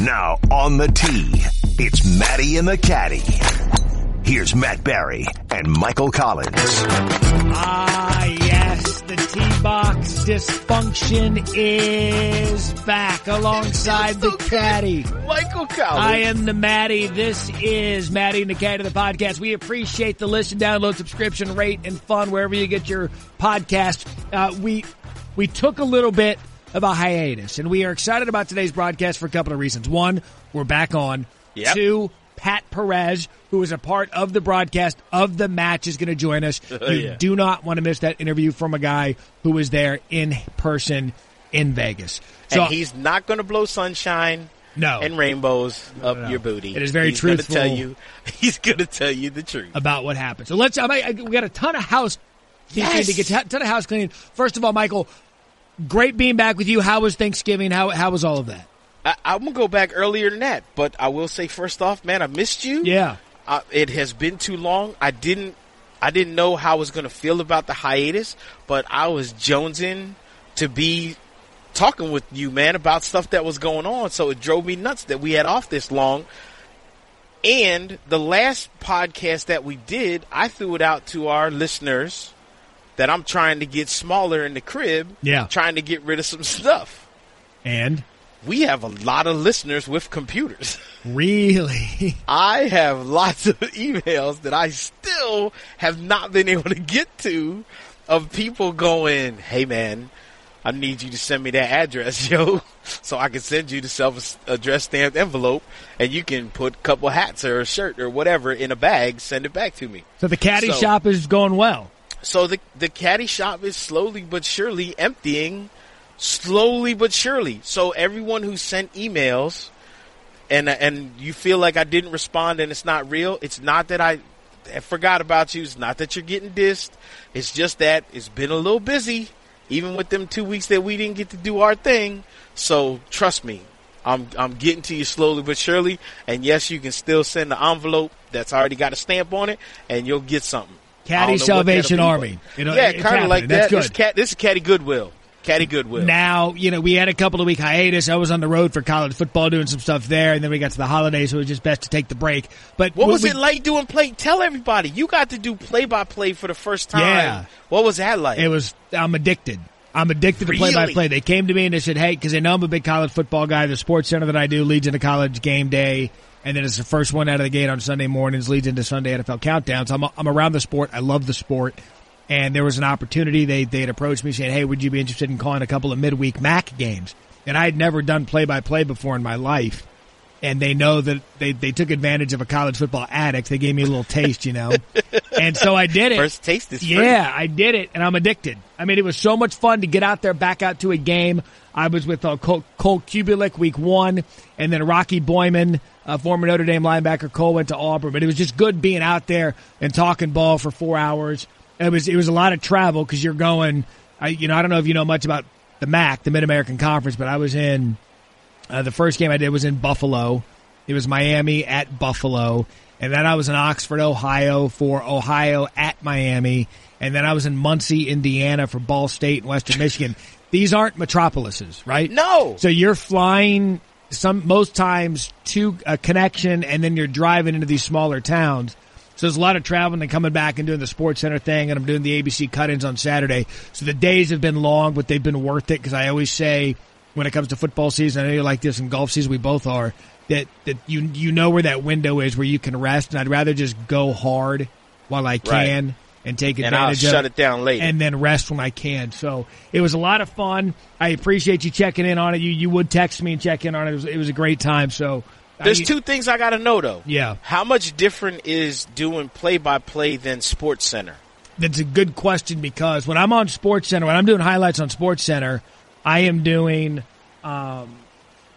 Now on the tee, it's Matty and the Caddie. Here's Matt Barrie and Michael Collins. Ah, yes, the T-box dysfunction is back alongside the caddy. Michael Collins. I am the Matty. This is Matty and the Caddie, the podcast. We appreciate the listen, download, subscription, rate, and fun wherever you get your podcast. Uh, we we took a little bit of a hiatus, and we are excited about today's broadcast for a couple of reasons. One, we're back on. Yep. Two, Pat Perez, who is a part of the broadcast of the match, is going to join us. you yeah. do not want to miss that interview from a guy who was there in person in Vegas. So and he's not going to blow sunshine no and rainbows up no. your booty. It is very he's gonna truthful. Tell you, he's going to tell you the truth. about what happened. So let's. I I- we got a ton of house. Yes. To get a ton of house cleaning. First of all, Michael, great being back with you. How was Thanksgiving? How how was all of that? I, I'm going to go back earlier than that, but I will say first off, man, I missed you. Yeah. Uh, it has been too long. I didn't, I didn't know how I was going to feel about the hiatus, but I was jonesing to be talking with you, man, about stuff that was going on. So it drove me nuts that we had off this long. And the last podcast that we did, I threw it out to our listeners that I'm trying to get smaller in the crib. Yeah. Trying to get rid of some stuff. And We have a lot of listeners with computers. really, I have lots of emails that I still have not been able to get to of people going, Hey man, I need you to send me that address, yo, so I can send you the self-addressed stamped envelope and you can put a couple hats or a shirt or whatever in a bag, send it back to me. so the caddy So- shop is going well. So the, the caddy shop is slowly but surely emptying, slowly but surely. So everyone who sent emails and, and you feel like I didn't respond and it's not real, it's not that I, forgot about you. It's not that you're getting dissed. It's just that it's been a little busy, even with them two weeks that we didn't get to do our thing. So trust me, I'm, I'm getting to you slowly but surely. And yes, you can still send the envelope that's already got a stamp on it and you'll get something. Caddy don't know what that'll Salvation Army. You know, yeah, kind of like happening. That's that. This, good. cat, this is Caddy Goodwill. Caddy Goodwill. Now, you know, we had a couple of week hiatus. I was on the road for college football doing some stuff there, and then we got to the holidays, so it was just best to take the break. But what was we- it like doing play? Tell everybody. You got to do play by play for the first time. Yeah. What was that like? It was. I'm addicted. I'm addicted to play by play. They came to me and they said, "Hey, because they know I'm a big college football guy. The sports center that I do leads into college game day, and then it's the first one out of the gate on Sunday mornings, leads into Sunday NFL countdowns. I'm I'm around the sport. I love the sport, and there was an opportunity. They they had approached me saying, "Hey, would you be interested in calling a couple of midweek MAC games?" And I had never done play by play before in my life. And they know that they, they took advantage of a college football addict. They gave me a little taste, you know. and so I did it. First taste is free. Yeah, I did it, and I'm addicted. I mean, it was so much fun to get out there, back out to a game. I was with uh, Cole, Cole Cubelic week one, and then Rocky Boiman, uh, former Notre Dame linebacker. Cole went to Auburn, but it was just good being out there and talking ball for four hours. It was it was a lot of travel because you're going. I you know I don't know if you know much about the MAC, the Mid American Conference, but I was in uh, the first game I did was in Buffalo. It was Miami at Buffalo. And then I was in Oxford, Ohio for Ohio at Miami. And then I was in Muncie, Indiana for Ball State and Western Michigan. These aren't metropolises, right? No. So you're flying some, most times to a connection and then you're driving into these smaller towns. So there's a lot of traveling and coming back and doing the sports center thing and I'm doing the ABC cut-ins on Saturday. So the days have been long, but they've been worth it because I always say when it comes to football season, I know you're like this in golf season, we both are, that, that you, you know where that window is where you can rest and I'd rather just go hard while I can and take and I'll advantage of shut it down later. and then rest when I can. So it was a lot of fun. I appreciate you checking in on it. You you would text me and check in on it. It was, it was a great time. So There's I- two things I got to know though. Yeah. How much different is doing play by play than Sports Center? That's a good question because when I'm on Sports Center, when I'm doing highlights on Sports Center, I am doing, um,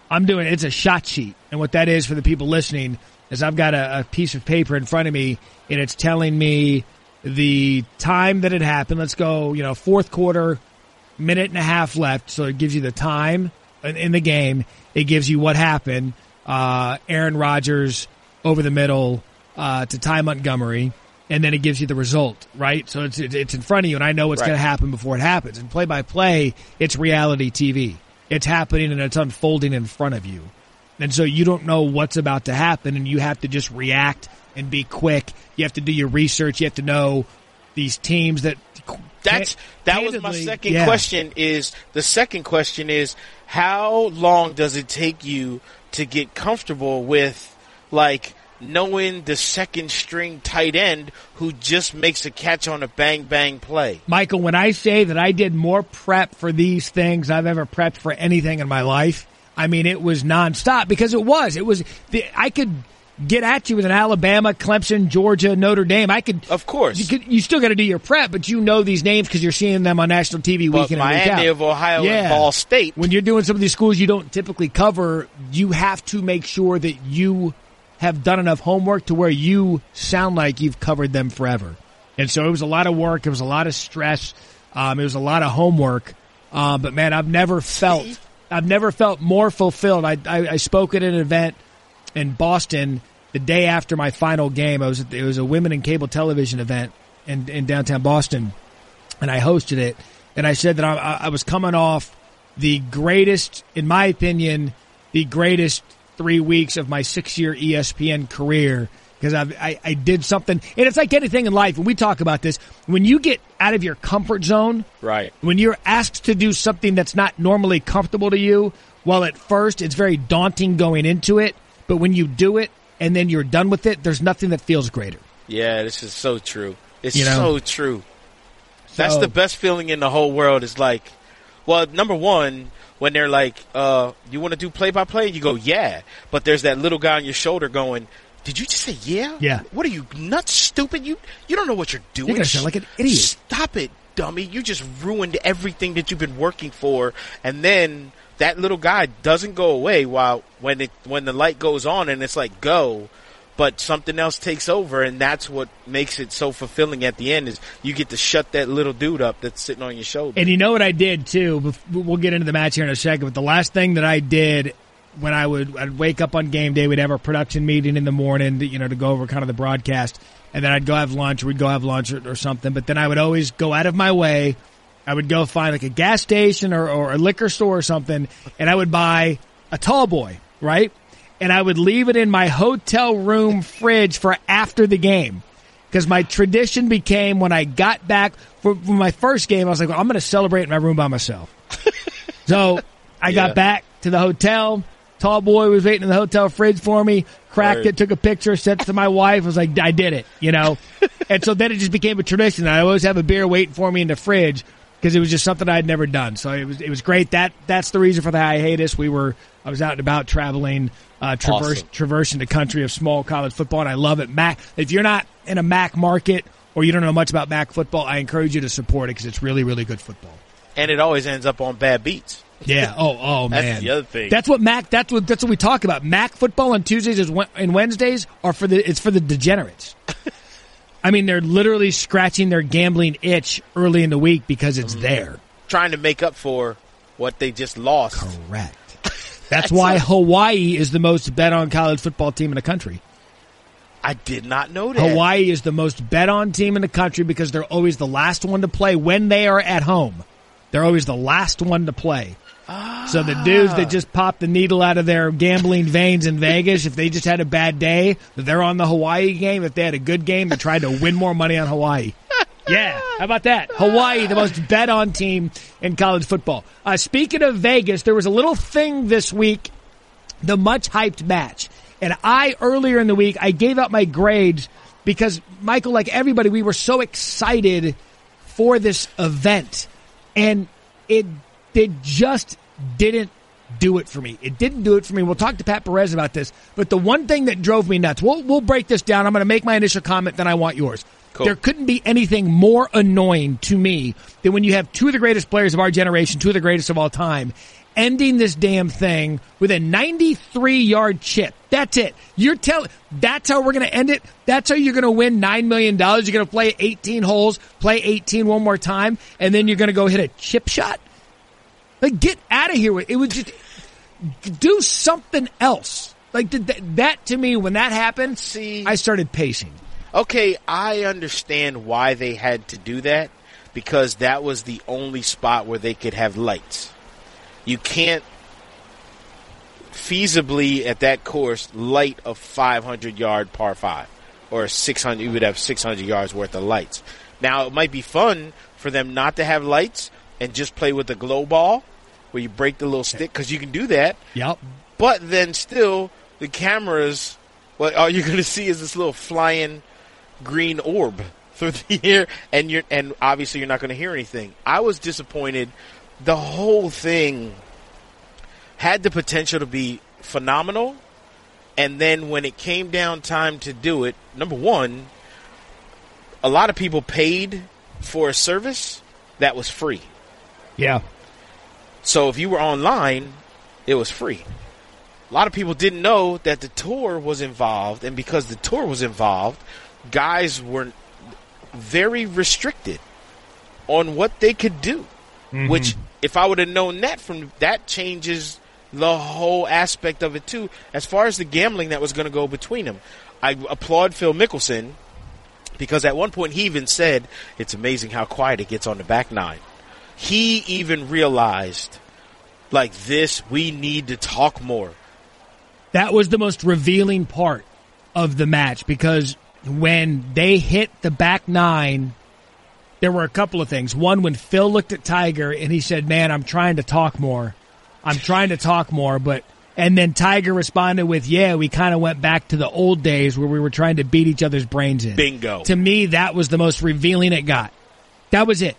I'm doing it's a shot sheet, and what that is for the people listening is I've got a, a piece of paper in front of me, and it's telling me the time that it happened. Let's go, you know, fourth quarter, minute and a half left, so it gives you the time in, the game. It gives you what happened. Uh, Aaron Rodgers over the middle uh, to Ty Montgomery, and then it gives you the result, right? So it's it's in front of you, and I know what's Right. going to happen before it happens. And play by play, it's reality TV. It's happening and it's unfolding in front of you. And so you don't know what's about to happen and you have to just react and be quick. You have to do your research. You have to know these teams that That's that was my second yeah. question. Is the second question is how long does it take you to get comfortable with like knowing the second string tight end who just makes a catch on a bang bang play? Michael, when I say that I did more prep for these things I've ever prepped for anything in my life, I mean it was nonstop because it was. It was. The, I could get at you with an Alabama, Clemson, Georgia, Notre Dame. I could. Of course. You, could, you still got to do your prep, but you know these names because you're seeing them on national TV But week in and week out. of Ohio Yeah. and Ball State. when you're doing some of these schools you don't typically cover, you have to make sure that you have done enough homework to where you sound like you've covered them forever. And so it was a lot of work. It was a lot of stress. Um, it was a lot of homework. Uh, but man, I've never felt, I've never felt more fulfilled. I, I, I spoke at an event in Boston the day after my final game. I was, it was a women in cable television event in, in downtown Boston and I hosted it. And I said that I, I was coming off the greatest, in my opinion, the greatest three weeks of my six year ESPN career because I, I did something. And it's like anything in life. And we talk about this. When you get out of your comfort zone, Right. when you're asked to do something that's not normally comfortable to you, well, at first it's very daunting going into it. But when you do it and then you're done with it, there's nothing that feels greater. Yeah, this is so true. It's You know? so true. That's So- the best feeling in the whole world. Is like, well, number one, when they're like, uh, "You want to do play by play?" You go, "Yeah," but there's that little guy on your shoulder going, "Did you just say yeah? Yeah. What are you nuts, stupid? You you don't know what you're doing. You're gonna sound like an idiot." Stop it, dummy! You just ruined everything that you've been working for." And then that little guy doesn't go away while when it when the light goes on and it's like go but something else takes over and that's what makes it so fulfilling at the end is you get to shut that little dude up that's sitting on your shoulder. And you know what I did too? We'll get into the match here in a second. But the last thing that I did when I would I'd wake up on game day, we'd have a production meeting in the morning, to, you know, to go over kind of the broadcast, and then I'd go have lunch. We'd go have lunch or, or something. But then I would always go out of my way. I would go find like a gas station or, or a liquor store or something, and I would buy a tall boy, right? And I would leave it in my hotel room fridge for after the game because my tradition became when I got back for, for my first game, I was like, well, I'm going to celebrate in my room by myself. so I Yeah. got back to the hotel. Tall boy was waiting in the hotel fridge for me. Cracked Word. it, took a picture, sent it to my wife. Was like, I did it, you know. and so then it just became a tradition. I always have a beer waiting for me in the fridge because it was just something I'd never done. So it was it was great. That that's the reason for the hiatus. We were I was out and about traveling, uh, traverse, Awesome. traversing the country of small college football, and I love it. MAC, if you're not in a MAC market or you don't know much about MAC football, I encourage you to support it because it's really really good football. and it always ends up on bad beats. Yeah. Oh, oh man. That's the other thing. That's what MAC. That's what. That's what we talk about. MAC football on Tuesdays is and Wednesdays are for the. It's for the degenerates. I mean, they're literally scratching their gambling itch early in the week because it's Mm-hmm. there. Trying to make up for what they just lost. Correct. That's why Hawaii is the most bet on college football team in the country. I did not know that. Hawaii is the most bet on team in the country because they're always the last one to play when they are at home. They're always the last one to play. So the dudes that just pop the needle out of their gambling veins in Vegas, if they just had a bad day, they're on the Hawaii game. If they had a good game, they tried to win more money on Hawaii. Yeah, how about that? Hawaii, the most bet on team in college football. Uh, speaking of Vegas, there was a little thing this week the much hyped match. And I, earlier in the week, I gave out my grades because, Michael, like everybody, we were so excited for this event. And it, it just didn't do it for me. It didn't do it for me. We'll talk to Pat Perez about this. But the one thing that drove me nuts, we'll, we'll break this down. I'm going to make my initial comment, then I want yours. Cool. There couldn't be anything more annoying to me than when you have two of the greatest players of our generation, two of the greatest of all time, ending this damn thing with a 93 yard chip. That's it. You're telling, that's how we're going to end it. That's how you're going to win $9 million. You're going to play 18 holes, play 18 one more time, and then you're going to go hit a chip shot? Like, get out of here. It was just, do something else. Like, that, that to me, when that happened, See- I started pacing. Okay, I understand why they had to do that because that was the only spot where they could have lights. You can't feasibly at that course light a 500 yard par five or 600. You would have 600 yards worth of lights. Now it might be fun for them not to have lights and just play with the glow ball, where you break the little stick because you can do that. Yep. But then still, the cameras, what all you're going to see is this little flying green orb through the air, and you're and obviously you're not going to hear anything. I was disappointed. The whole thing had the potential to be phenomenal, and then when it came down time to do it, number one, a lot of people paid for a service that was free. Yeah. So if you were online, it was free. A lot of people didn't know that the tour was involved, and because the tour was involved, guys were very restricted on what they could do. Mm-hmm. Which, if I would have known that from that changes the whole aspect of it too. As far as the gambling that was going to go between them, I applaud Phil Mickelson because at one point he even said, "It's amazing how quiet it gets on the back nine." He even realized, like this, we need to talk more. That was the most revealing part of the match because when they hit the back nine, there were a couple of things. One, when Phil looked at Tiger and he said, Man, I'm trying to talk more. I'm trying to talk more, but and then Tiger responded with, "Yeah, we kind of went back to the old days where we were trying to beat each other's brains in." Bingo. To me, that was the most revealing it got. That was it.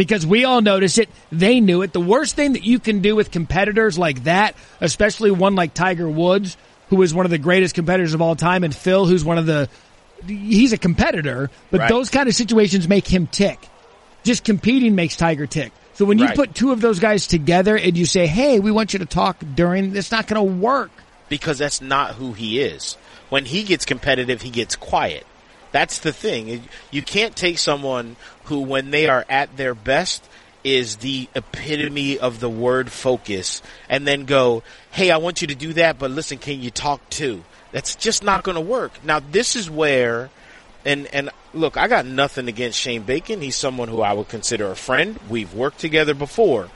Because we all notice it, they knew it. The worst thing that you can do with competitors like that, especially one like Tiger Woods, who is one of the greatest competitors of all time, and Phil, who's one of the he's a competitor, but Right. those kind of situations make him tick. Just competing makes Tiger tick. So when you Right. put two of those guys together and you say, "Hey, we want you to talk during," it's not going to work. because that's not who he is. When he gets competitive, he gets quiet. That's the thing. You can't take someone who, when they are at their best, is the epitome of the word focus, and then go, "Hey, I want you to do that, but listen, can you talk too?" That's just not going to work. Now, this is where, and and look, I got nothing against Shane Bacon. He's someone who I would consider a friend. We've worked together before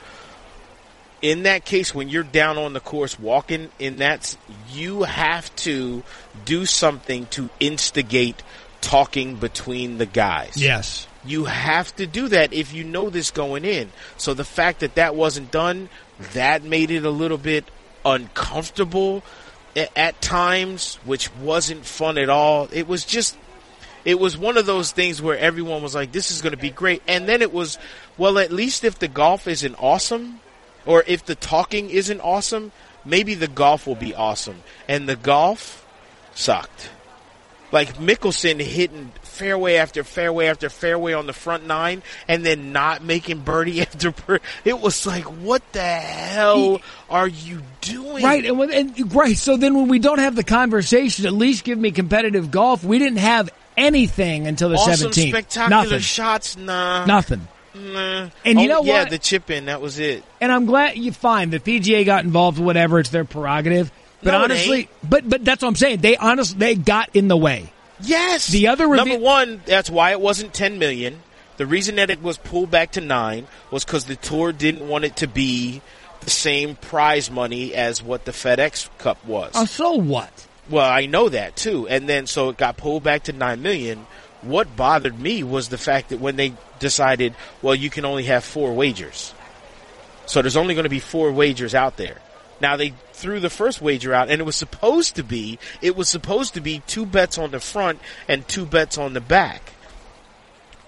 in that case, when you're down on the course walking in that, you have to do something to instigate talking between the guys. Yes. You have to do that if you know this going in. So the fact that that wasn't done, that made it a little bit uncomfortable at times, which wasn't fun at all. It was just, it was one of those things where everyone was like, this is going to be great. And then it was, well, at least if the golf isn't awesome, or if the talking isn't awesome, maybe the golf will be awesome. And the golf sucked. Like Mickelson hitting fairway after fairway after fairway on the front nine and then not making birdie after birdie. It was like, what the hell are you doing? Right, and, when, and right. So then, when we don't have the conversation, at least give me competitive golf. We didn't have anything until the Awesome, seventeenth. spectacular Nothing. shots, nah. Nothing. Nah. And you Oh, know yeah, what? the chip in, that was it. And I'm glad you find The PGA got involved. Whatever, it's their prerogative. But No, honestly, but but that's what I'm saying. They honestly they got in the way. Yes. The other reve- number one, that's why it wasn't ten million. The reason that it was pulled back to nine was because the tour didn't want it to be the same prize money as what the FedEx Cup was. Oh, so what? Well, I know that too. And then so it got pulled back to 9 million. What bothered me was the fact that when they decided, well, you can only have four wagers. So there's only going to be four wagers out there. Now they threw the first wager out and it was supposed to be, it was supposed to be two bets on the front and two bets on the back.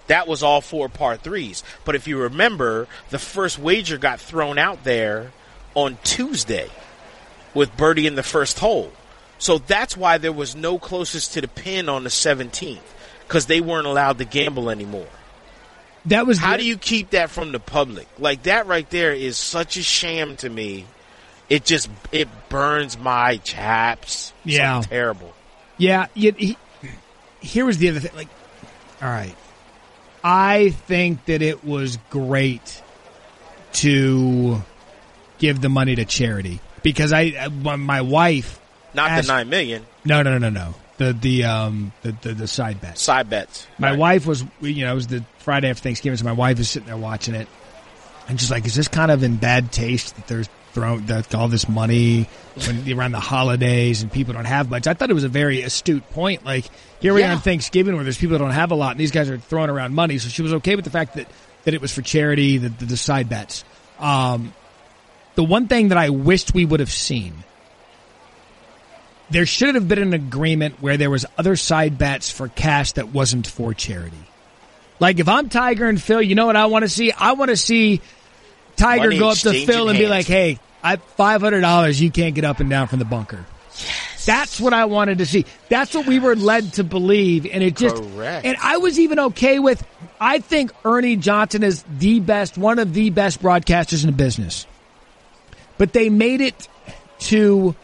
That was all four par threes. But if you remember, the first wager got thrown out there on Tuesday with birdie in the first hole. So that's why there was no closest to the pin on the 17th because they weren't allowed to gamble anymore. That was How the- do you keep that from the public? Like that right there is such a sham to me. It just it burns my chaps. Yeah. Something terrible. Yeah, he, here was the other thing. Like, all right, I think that it was great to give the money to charity because I, I- my- my wife. Not asked- the nine million No, no, no, no, no. The the um the the, the side bet. side bets. My Right. wife was, you know, it was the Friday after Thanksgiving, so my wife is sitting there watching it, and she's like, "Is this kind of in bad taste that there's throwing that, all this money when around the holidays and people don't have much. I thought it was a very astute point. Like here we are on Thanksgiving where there's people that don't have a lot, and these guys are throwing around money. So she was okay with the fact that that it was for charity, the, the, the side bets. Um, the one thing that I wished we would have seen there should have been an agreement where there was other side bets for cash that wasn't for charity. Like if I'm Tiger and Phil, you know what I want to see? I want to see Tiger Money go up to Phil and be like, "Hey, I five hundred dollars. You can't get up and down from the bunker." Yes. That's what I wanted to see. That's what we were led to believe, and it just. Correct. And I was even okay with. I think Ernie Johnson is the best, one of the best broadcasters in the business. But they made it to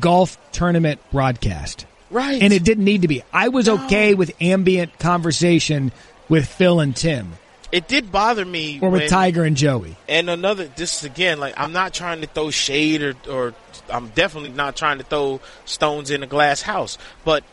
golf tournament broadcast. Right. And it didn't need to be. I was okay with ambient conversation with Phil and Tim it did bother me or with when- Tiger and Joey. And another, this is again, like I'm not trying to throw shade or, or I'm definitely not trying to throw stones in a glass house, but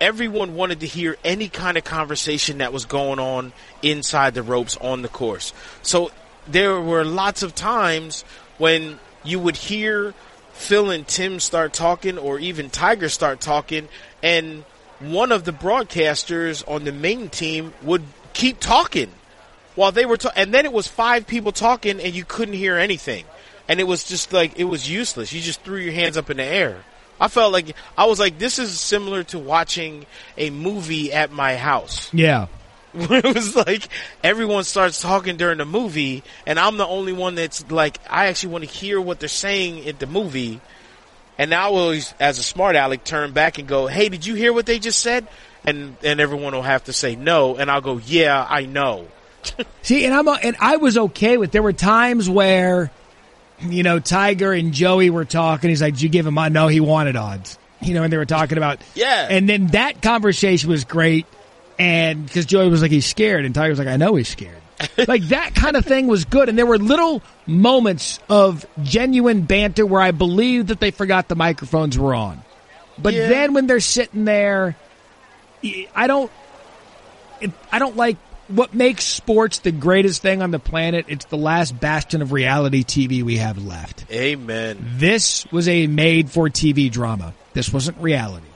everyone wanted to hear any kind of conversation that was going on inside the ropes on the course. So there were lots of times when you would hear Phil and Tim start talking or even Tiger start talking and one of the broadcasters on the main team would keep talking while they were ta- and then it was five people talking and you couldn't hear anything and it was just like it was useless you just threw your hands up in the air i felt like i was like this is similar to watching a movie at my house Yeah. where it was like everyone starts talking during the movie and i'm the only one that's like i actually want to hear what they're saying in the movie and I will always, as a smart aleck, turn back and go, "Hey, did you hear what they just said?" And and everyone will have to say no, and I'll go, "Yeah, I know." See, and I'm and I was okay with. There were times where, you know, Tiger and Joey were talking. He's like, "Did you give him?" on?" No, he wanted odds. You know, and they were talking about Yeah. And then that conversation was great, and because Joey was like, "He's scared," and Tiger was like, "I know he's scared." like that kind of thing was good, and there were little moments of genuine banter where I believed that they forgot the microphones were on. But Yeah. then when they're sitting there, I don't I don't like what makes sports the greatest thing on the planet. It's the last bastion of reality TV we have left. Amen. This was a made for TV drama. This wasn't reality.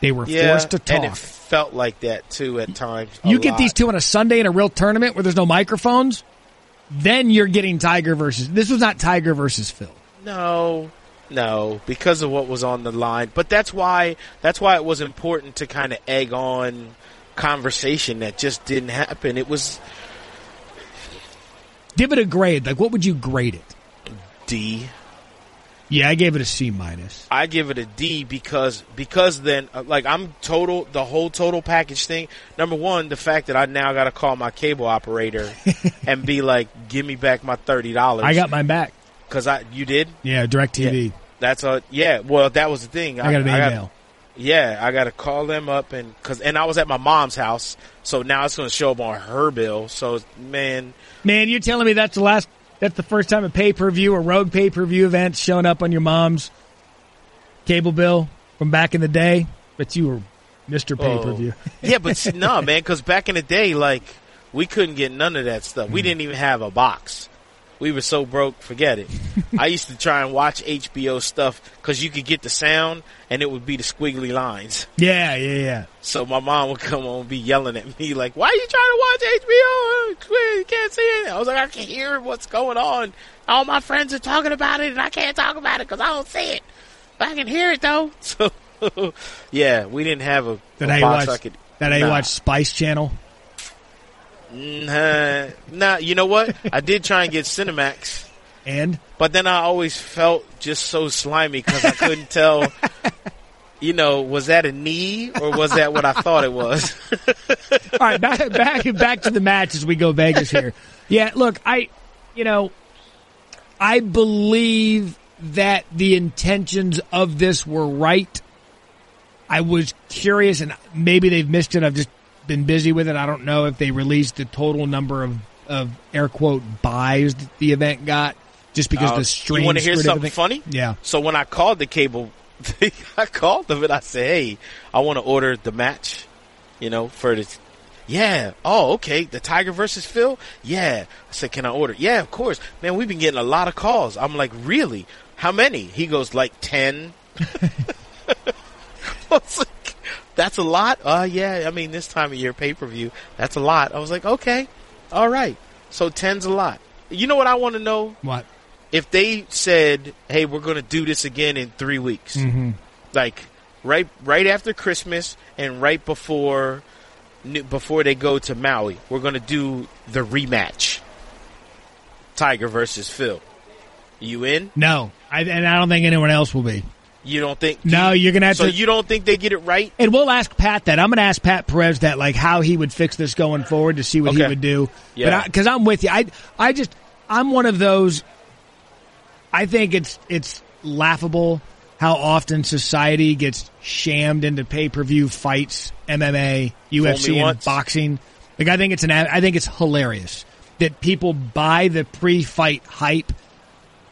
They were Yeah, forced to and it felt like that too at times. You get lot. these two on a Sunday in a real tournament where there's no microphones, then you're getting Tiger versus. This was not Tiger versus Phil. No, no, because of what was on the line. But that's why that's why it was important to kind of egg on conversation that just didn't happen. It was Give it a grade. Like, what would you grade it? D. Yeah, I gave it a C minus. I give it a D because because then uh, like I'm total the whole total package thing. Number one, the fact that I now got to call my cable operator and be like, "Give me back my thirty dollars." I got mine back. because I you did. Yeah, DirecTV. Yeah. That's a yeah. Well, that was the thing. I got an email. Yeah, I got to call them up and because and I was at my mom's house, so now it's going to show up on her bill. So man, Man, you're telling me that's the last, that's the first time a pay per view or rogue pay per view event's showing up on your mom's cable bill from back in the day? But you were Mr. Pay per view. Oh. yeah, but no, man, because back in the day, like we couldn't get none of that stuff. We hmm. didn't even have a box. We were so broke, forget it. I used to try and watch HBO stuff because you could get the sound and it would be the squiggly lines. Yeah, yeah, yeah. So my mom would come on and be yelling at me like, "Why are you trying to watch HBO? You can't see it." I was like, "I can hear what's going on. All my friends are talking about it, and I can't talk about it because I don't see it. But I can hear it though." So, yeah, we didn't have a, That a I box watched. I could. that I nah. watched Spice Channel. Nah, nah, you know what? I did try and get Cinemax, And but then I always felt just so slimy because I couldn't tell. You know, was that a knee or was that what I thought it was? all right, back back back to the match as we go Vegas here. Yeah, look, I, you know, I believe that the intentions of this were right. I was curious, and maybe they've missed it. I've just been busy with it. I don't know if they released the total number of of air quote buys that the event got, just because Uh, the stream. you want to hear something everything. funny? Yeah. So when I called the cable, I called them and I said, "Hey, I want to order the match, you know, for the." Yeah. Oh, okay. The Tiger versus Phil? Yeah. I said, can I order? Yeah, of course. Man, we've been getting a lot of calls. I'm like, really? How many? He goes, like 10. I was like, that's a lot? Uh, yeah. I mean, this time of year pay per view, that's a lot. I was like, okay. All right. So 10's a lot. You know what I want to know? What? If they said, hey, we're going to do this again in three weeks, Mm-hmm. like right right after Christmas and right before before they go to Maui, we're going to do the rematch. Tiger versus Phil. You in? No, I, and I don't think anyone else will be. You don't think? No, you're gonna have so to- you don't think they get it right? And we'll ask Pat that. I'm going to ask Pat Perez that, like how he would fix this going forward to see what he would do. Yeah. Because I'm with you, I I just I'm one of those. I think it's it's laughable how often society gets shammed into pay per view fights, MMA, UFC, and once. boxing. Like I think it's an I think it's hilarious that people buy the pre fight hype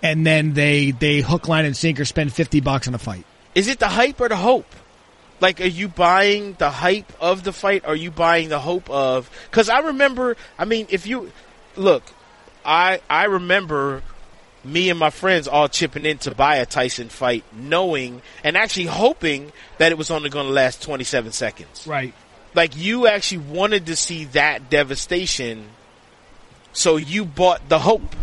and then they they hook line and sinker spend fifty bucks on a fight. Is it the hype or the hope? Like, are you buying the hype of the fight? Or are you buying the hope of? Because I remember. I mean, if you look, I I remember me and my friends all chipping in to buy a Tyson fight, knowing and actually hoping that it was only going to last twenty seven seconds. Right. Like you actually wanted to see that devastation, so you bought the hope.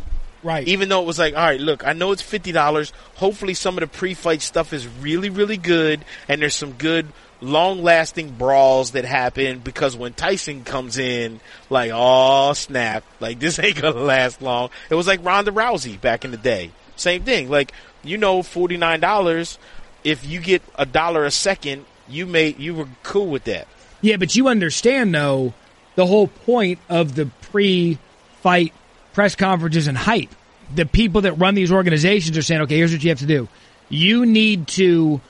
Right. Even though it was like, all right, look, I know it's fifty dollars. Hopefully, some of the pre-fight stuff is really, really good, and there's some good, long-lasting brawls that happen. Because when Tyson comes in, like, oh snap, like this ain't gonna last long. It was like Ronda Rousey back in the day. Same thing. Like, you know, forty nine dollars. If you get a dollar a second, you made you were cool with that. Yeah, but you understand though the whole point of the pre-fight press conferences and hype. The people that run these organizations are saying, "Okay, here's what you have to do. You need to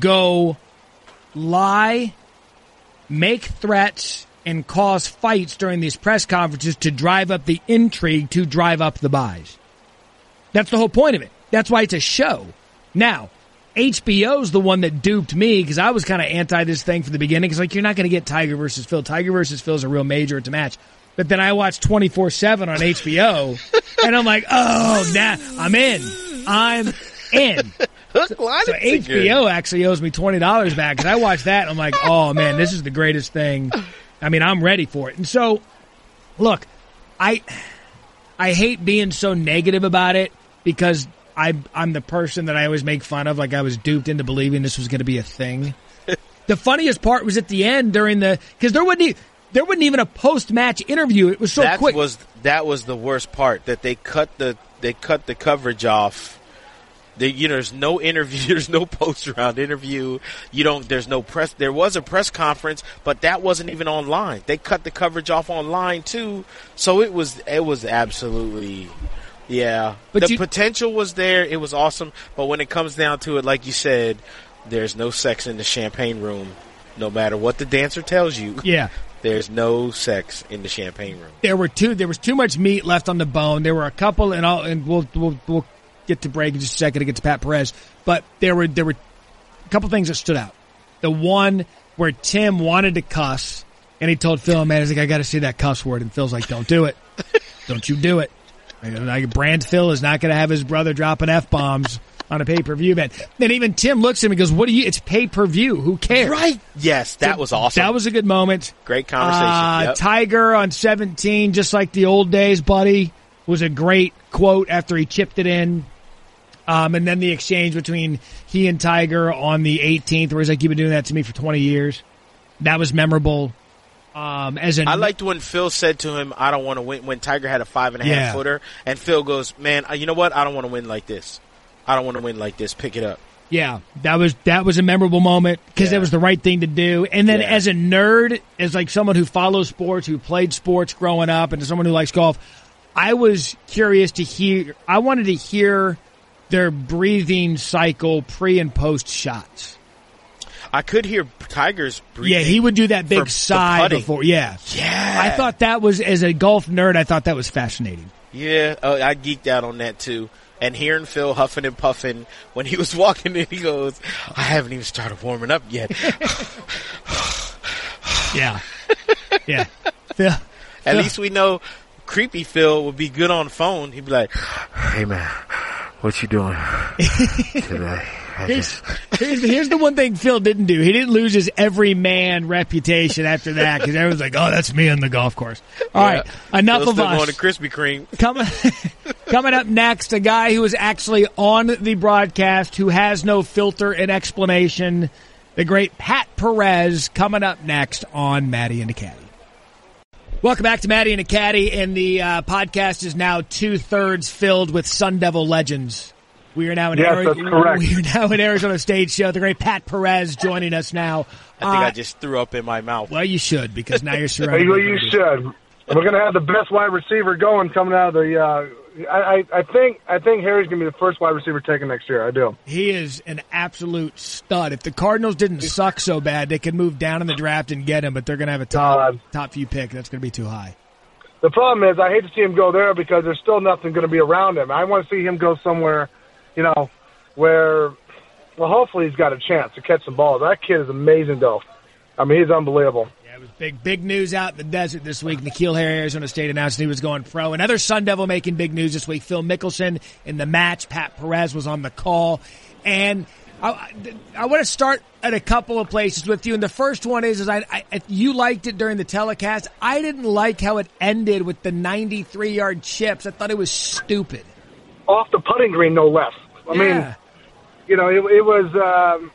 go lie, make threats, and cause fights during these press conferences to drive up the intrigue, to drive up the buys." That's the whole point of it. That's why it's a show. Now, HBO's the one that duped me because I was kind of anti this thing from the beginning. Because like you're not going to get Tiger versus Phil. Tiger versus Phil is a real major. It's a match. But then I watched 24 seven on HBO, and I'm like, oh, nah, I'm in. I'm in. Hook, line, So and sinker. HBO actually owes me twenty dollars back because I watched that. And I'm like, oh man, this is the greatest thing. I mean, I'm ready for it. And so, look, I I hate being so negative about it because I I'm the person that I always make fun of. Like I was duped into believing this was going to be a thing. the funniest part was at the end during the because there wouldn't. There wasn't even a post match interview. It was so that quick. was that was the worst part that they cut the they cut the coverage off. They, you know, there's no interview, there's no post round interview. You don't, there's no press. There was a press conference, but that wasn't even online. They cut the coverage off online too, so it was it was absolutely, yeah. But the you- potential was there. It was awesome, but when it comes down to it, like you said, there's no sex in the champagne room. No matter what the dancer tells you, yeah. There's no sex in the champagne room. there were two. There was too much meat left on the bone. There were a couple, and I'll and we'll we'll, we'll get to break in just a second to get to Pat Perez. But there were there were a couple things that stood out. The one where Tim wanted to cuss, and he told Phil, "Man, he's like, I got to see that cuss word," and Phil's like, "Don't do it, don't you do it." Like Brand Phil is not going to have his brother dropping f bombs on a pay per view event. And even Tim looks at him and goes, "What do you? It's pay per view. Who cares?" Right. Yes, that was awesome. That was a good moment. great conversation. Uh, Yep. Tiger on 17, just like the old days, buddy, was a great quote after he chipped it in. Um, and then the exchange between he and Tiger on the 18th, where he's like, "You've been doing that to me for 20 years." That was memorable. Um, as a I liked when Phil said to him, "I don't want to win." When Tiger had a five and a half Yeah. footer, and Phil goes, "Man, uh, you know what? I don't want to win like this. I don't want to win like this. Pick it up." Yeah, that was that was a memorable moment because Yeah. it was the right thing to do. And then Yeah. as a nerd, as like someone who follows sports, who played sports growing up, and as someone who likes golf, I was curious to hear. I wanted to hear their breathing cycle pre and post shots. I could hear Tiger's breathing. Yeah, he would do that big sigh before. Yeah, Yeah, I thought that was as a golf nerd. I thought that was fascinating. Yeah, uh, I geeked out on that too. And hearing Phil huffing and puffing when he was walking in, he goes, "I haven't even started warming up yet." Yeah. Yeah. Phil, At least we know creepy Phil would be good on the phone. He'd be like, "Hey man, what you doing today?" Here's, here's, here's the one thing Phil didn't do. He didn't lose his every man reputation after that because everyone's like, "Oh, that's me on the golf course." All right, enough Phil's of us. going to Krispy Kreme. Coming, coming up next, a guy who is actually on the broadcast who has no filter and explanation. The great Pat Perez coming up next on Matty and the Caddie. Welcome back to Matty and the Caddie, and the uh, podcast is now two thirds filled with Sun Devil legends. We are now in Yes, Ari- that's correct. we are now in Arizona Stage Show. The great Pat Perez joining us now. I think Uh, I just threw up in my mouth. well, you should because now you're surrounded. Well, you should. We're going to have the best wide receiver going coming out of the. Uh, I, I, I think I think Harry's going to be the first wide receiver taken next year. I do. He is an absolute stud. If the Cardinals didn't suck so bad, they could move down in the draft and get him, but they're going to have a top God. top few pick. That's going to be too high. The problem is I hate to see him go there because there's still nothing going to be around him. I want to see him go somewhere, you know, where. Well, hopefully he's got a chance to catch some balls. That kid is amazing, though. I mean, he's unbelievable. Yeah, it was big big news out in the desert this week. N'Keal Harry, Arizona State announced he was going pro. Another Sun Devil making big news this week. Phil Mickelson in the match. Pat Perez was on the call, and. I, I want to start at a couple of places with you, and the first one is, is I, I you liked it during the telecast. I didn't like how it ended with the 93 yard chips. I thought it was stupid. Off the putting green, no less. I mean, you know, it, it was. Um,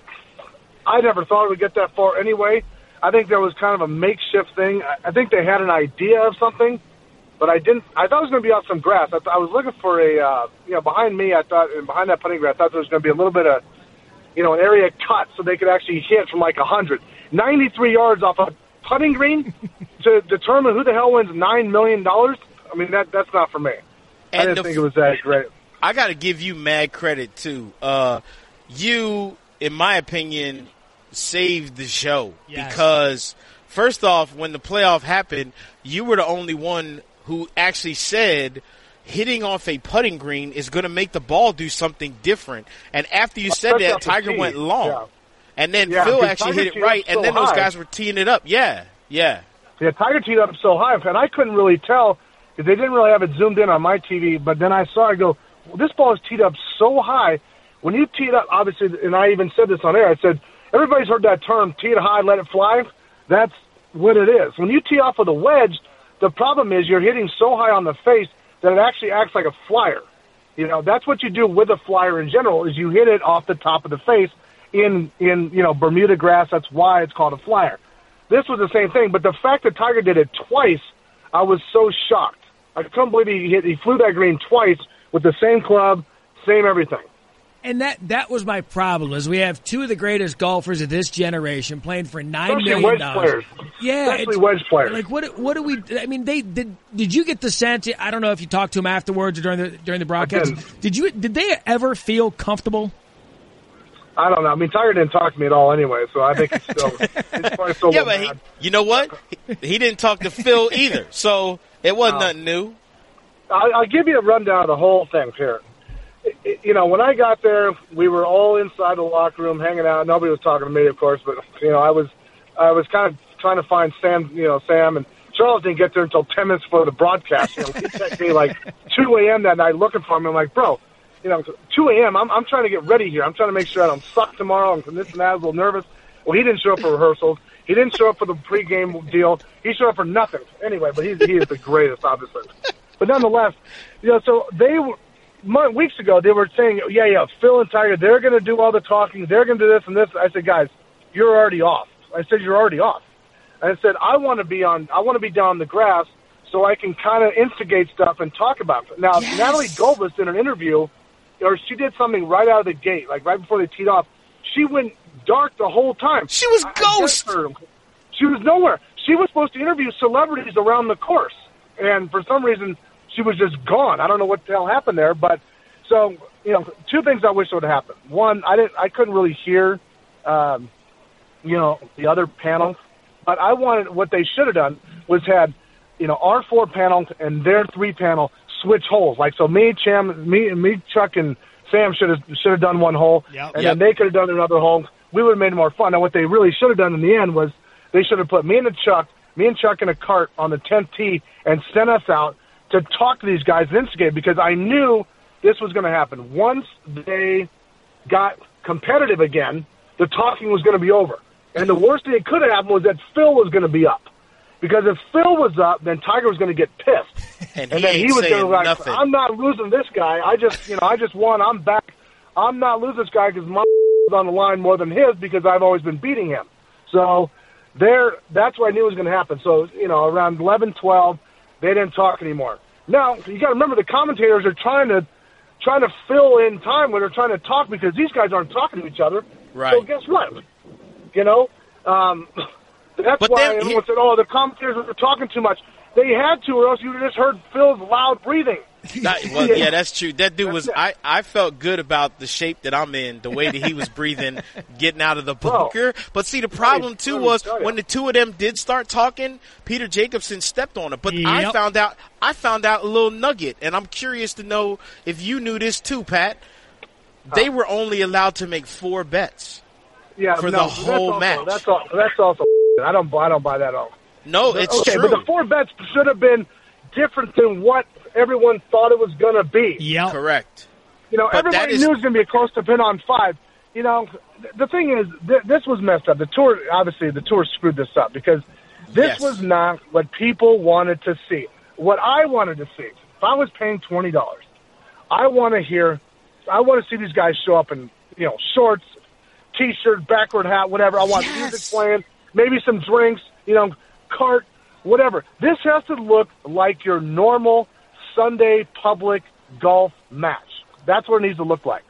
I never thought it would get that far anyway. I think there was kind of a makeshift thing. I, I think they had an idea of something, but I didn't. I thought it was going to be on some grass. I, th- I was looking for a, uh, you know, behind me. I thought, and behind that putting green, I thought there was going to be a little bit of, you know, an area cut so they could actually hit from like a hundred, ninety-three yards off a putting green to determine who the hell wins nine million dollars. I mean, that that's not for me. I didn't think it was that great. I got to give you mad credit too. Uh, you, in my opinion, saved the show Yes. because first off, when the playoff happened, you were the only one who actually said hitting off a putting green is going to make the ball do something different. And after you said Especially that, Tiger tee. went long, Yeah. and then Yeah, Phil actually Tiger hit it right, up and so then those guys were teeing it up. Yeah, yeah. Yeah, Tiger teed up so high, and I couldn't really tell because they didn't really have it zoomed in on my TV. But then I saw, I go, well, this ball is teed up so high. When you tee it up, obviously, and I even said this on air. I said everybody's heard that term, tee it high, let it fly. That's what it is. When you tee off with a wedge, the problem is you're hitting so high on the face that it actually acts like a flyer. You know, that's what you do with a flyer in general is you hit it off the top of the face in in you know Bermuda grass. That's why it's called a flyer. This was the same thing, but the fact that Tiger did it twice, I was so shocked. I couldn't believe he hit, he flew that green twice with the same club, same everything. And that that was my problem is we have two of the greatest golfers of this generation playing for nine Especially million wedge dollars. players. Yeah, Especially wedge players. Like what? What do we? I mean, they did. Did you get the sense? I don't know if you talked to them afterwards or during the during the broadcast. didn't. You? Did they ever feel comfortable? I don't know. I mean, Tiger didn't talk to me at all anyway, so I think he's still he's still Yeah, but he, you know what? He, he didn't talk to Phil either, so it wasn't No. nothing new. I'll, give you a rundown of the whole thing here. You know, when I got there, we were all inside the locker room hanging out. Nobody was talking to me, of course, but you know, I was, I was kind of trying to find Sam. You know, Sam and Charles didn't get there until ten minutes before the broadcast. You know, he texted me like two a.m. that night looking for him. I'm like, bro, you know, two a.m. I'm, I'm trying to get ready here. I'm trying to make sure I don't suck tomorrow. And this and that. A little nervous. Well, he didn't show up for rehearsals. He didn't show up for the pregame deal. He showed up for nothing. Anyway, but he's he is the greatest, obviously. But nonetheless, you know, so they were month, weeks ago they were saying, yeah, yeah, Phil and Tiger, they're going to do all the talking. They're going to do this and this. I said, guys, you're already off. I said, you're already off. I said, I want to be on. I want to be down the grass so I can kind of instigate stuff and talk about it. Now, Yes. Natalie Gulbis in an interview, or she did something right out of the gate, like right before they teed off. She went dark the whole time. She was I- I ghost. her. She was nowhere. She was supposed to interview celebrities around the course, and for some reason, she was just gone. I don't know what the hell happened there, but so you know, two things I wish would happen. One, I didn't, I couldn't really hear, um, you know, the other panel, but I wanted what they should have done was had, you know, our four panel and their three panel switch holes. Like so, me, Cham, me, me, Chuck, and Sam should have should have done one hole, Yep. and Yep. then they could have done another hole. We would have made it more fun. Now, what they really should have done in the end was they should have put me and the Chuck me and Chuck in a cart on the 10th tee and sent us out to talk to these guys and instigate because I knew this was going to happen. Once they got competitive again, the talking was going to be over. And the worst thing that could have happened was that Phil was going to be up. Because if Phil was up, then Tiger was going to get pissed. And, And he then he was going to like, nothing. I'm not losing this guy. I just, you know, I just won. I'm back. I'm not losing this guy because my is on the line more than his because I've always been beating him. So there, that's what I knew was going to happen. So you know, around 11, 12, they didn't talk anymore. Now you got to remember the commentators are trying to trying to fill in time when they're trying to talk because these guys aren't talking to each other. Right. So guess what? You know, um, that's But why everyone he- said, "Oh, the commentators were talking too much." They had to, or else you just heard Phil's loud breathing. Well, yeah, that's true. That dude was. I, I felt good about the shape that I'm in, the way that he was breathing, getting out of the Bro. bunker. But see, the problem too was when the two of them did start talking, Peter Jacobsen stepped on it. But I found out. I found out a little nugget, and I'm curious to know if you knew this too, Pat. They were only allowed to make four bets. Yeah, For no, the that's whole also, match. That's all. That's also. I don't. I don't buy that at all. No, it's okay, true. but the four bets should have been different than what everyone thought it was going to be. Yeah, Correct. You know, But everybody is- knew it was going to be a close to pin on five. You know, th- the thing is, th- this was messed up. The tour, obviously, the tour screwed this up because this Yes. was not what people wanted to see. What I wanted to see, if I was paying twenty dollars, I want to hear, I want to see these guys show up in you know shorts, t-shirt, backward hat, whatever. I want Yes. music playing, maybe some drinks, you know, cart, whatever. This has to look like your normal Sunday public golf match. That's what it needs to look like.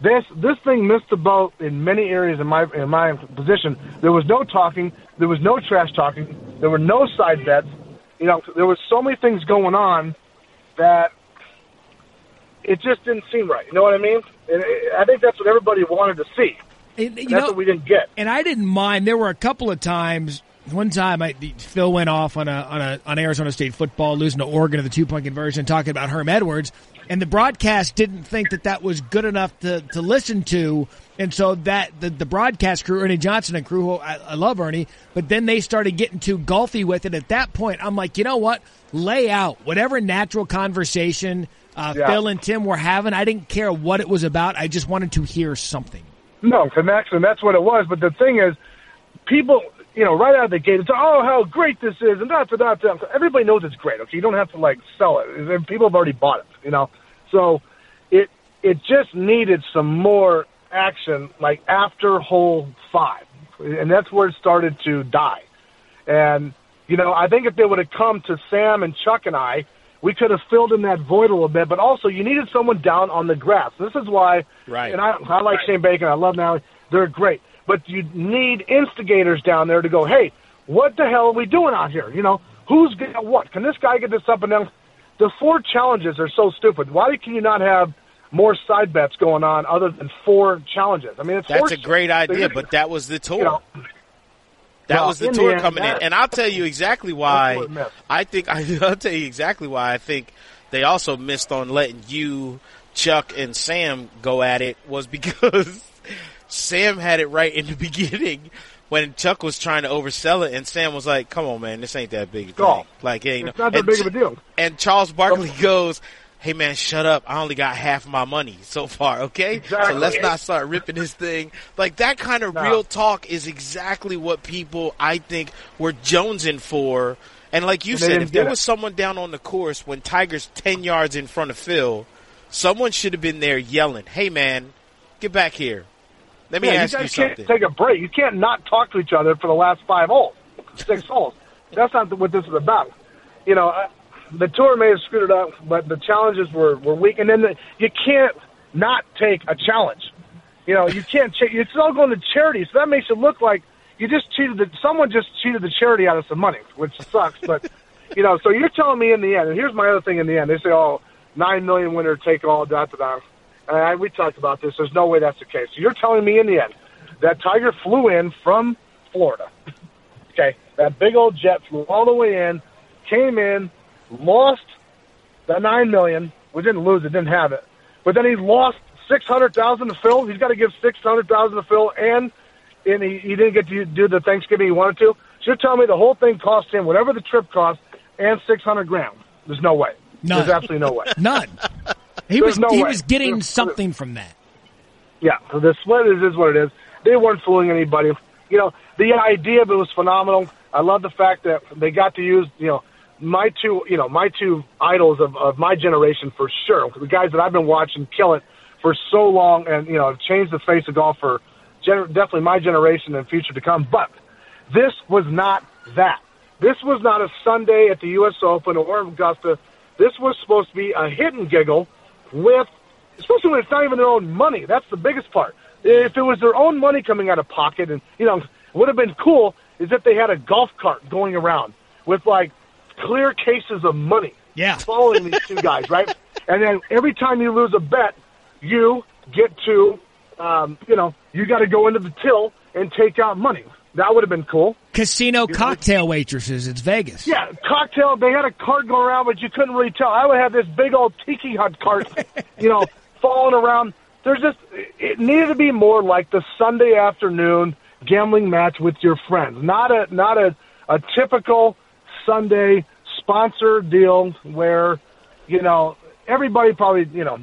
This this thing missed the boat in many areas in my in my position. There was no talking. There was no trash talking. There were no side bets. You know, there was so many things going on that it just didn't seem right. You know what I mean? And uh, I think that's what everybody wanted to see. And, you That's know, what we didn't get. and I didn't mind. There were a couple of times. One time, I, Phil went off on a on a on Arizona State football, losing to Oregon in the two point conversion, talking about Herm Edwards, and the broadcast didn't think that that was good enough to to listen to, and so that the the broadcast crew, Ernie Johnson and crew, who I, I love Ernie, but then they started getting too golfy with it. At that point, I'm like, you know what? Lay out whatever natural conversation uh, Yeah. Phil and Tim were having. I didn't care what it was about. I just wanted to hear something. No, and that's and that's what it was. But the thing is, people, you know, right out of the gate, it's oh how great this is, and that's that. that. Everybody knows it's great. Okay, you don't have to like sell it. People have already bought it. You know, so it it just needed some more action, like after hole five, and that's where it started to die. And you know, I think if they would have come to Sam and Chuck and I, we could have filled in that void a little bit. But also, you needed someone down on the grass. This is why, Right. And I, I like Shane Bacon. I love now. They're great, but you need instigators down there to go. Hey, what the hell are we doing out here? You know, who's got what? Can this guy get this up and down? The four challenges are so stupid. Why can you not have more side bets going on other than four challenges? I mean, it's That's a great idea, but that was the tour. you know, That Well, was the in the tour end, coming in, and I'll tell you exactly why. what it meant. I think I, I'll tell you exactly why I think they also missed on letting you, Chuck, and Sam go at it was because Sam had it right in the beginning when Chuck was trying to oversell it, and Sam was like, "Come on, man, this ain't that big a thing. Like, it ain't It's no- not that and big of a deal. And Charles Barkley goes. Hey man, shut up. I only got half my money so far, okay? Exactly. So let's not start ripping this thing. Like that kind of No. real talk is exactly what people I think were jonesing for. And like you And said, if there get it. was someone down on the course when Tiger's ten yards in front of Phil, someone should have been there yelling, "Hey man, get back here. Let me yeah, ask you you, guys can't take a break. You can't not talk to each other for the last five holes, six holes. That's not what this is about. You know, the tour may have screwed it up, but the challenges were, were weak. And then the, you can't not take a challenge. You know, you can't. Ch- it's all going to charity, so that makes it look like you just cheated. The, someone just cheated the charity out of some money, which sucks. But you know, so you're telling me in the end. And here's my other thing. In the end, they say, "Oh, nine million winner take all." Da da da. And I, we talked about this. There's no way that's the case. So you're telling me in the end that Tiger flew in from Florida. Okay, that big old jet flew all the way in, came in, lost the nine million. We didn't lose it, didn't have it, but then he lost six hundred thousand to Phil. He's got to give six hundred thousand to Phil, and and he, he didn't get to do the Thanksgiving he wanted to. So you're telling me the whole thing cost him whatever the trip cost and 600 grand. There's no way. None. There's absolutely no way. None. He There's was no he way. was getting There's- something from that. Yeah, so the split is, is what it is. They weren't fooling anybody. You know, the idea of it was phenomenal. I love the fact that they got to use, you know, my two, you know, my two idols of, of my generation for sure. The guys that I've been watching kill it for so long and, you know, changed the face of golf for gener- definitely my generation and future to come. But this was not that. This was not a Sunday at the U.S. Open or Augusta. This was supposed to be a hidden giggle with especially when it's not even their own money. That's the biggest part. If it was their own money coming out of pocket, and you know, would have been cool is if they had a golf cart going around with like clear cases of money, Yeah. following these two guys, right? And then every time you lose a bet, you get to, um, you know, you got to go into the till and take out money. That would have been cool. Casino cocktail waitresses. It's Vegas. Yeah, cocktail. They had a cart going around, but you couldn't really tell. I would have this big old tiki hut cart, you know, falling around. There's just it needed to be more like the Sunday afternoon gambling match with your friends, not a not a a typical Sunday sponsor deal where you know everybody probably you know.